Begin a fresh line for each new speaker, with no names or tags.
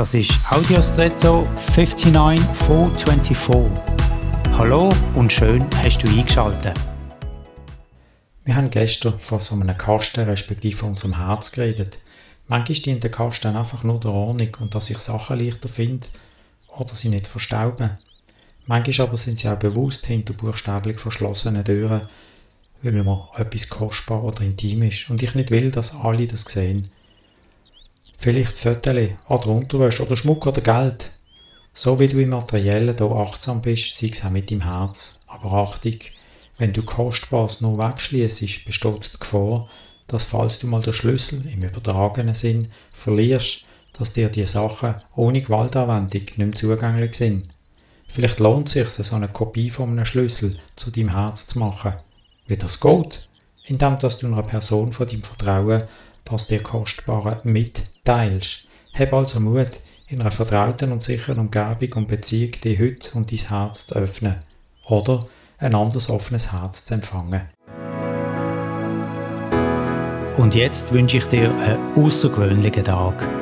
Das ist Audiostretto 59424. Hallo und schön hast du eingeschaltet.
Wir haben gestern von so einem Kasten respektive unserem Herz geredet. Manchmal dient der Kasten einfach nur der Ordnung und dass ich Sachen leichter finde oder sie nicht verstauben. Manchmal aber sind sie auch bewusst hinter buchstäblich verschlossenen Türen, weil mir etwas kostbar oder intim ist und ich nicht will, dass alle das sehen. Vielleicht Fotos oder Unterwäsche oder Schmuck oder Geld. So wie du im Materiellen hier achtsam bist, sei es auch mit deinem Herz. Aber Achtung, wenn du Kostbares nur wegschließt, besteht die Gefahr, dass falls du mal den Schlüssel im übertragenen Sinn verlierst, dass dir die Sachen ohne Gewaltanwendung nicht mehr zugänglich sind. Vielleicht lohnt es sich, so eine Kopie von einem Schlüssel zu deinem Herz zu machen. Wie das geht? Indem dass du einer Person von deinem Vertrauen das dir Kostbare mitteilst. Hab also Mut, in einer vertrauten und sicheren Umgebung und Beziehung die Hütte und dein Herz zu öffnen. Oder ein anderes offenes Herz zu empfangen.
Und jetzt wünsche ich dir einen außergewöhnlichen Tag.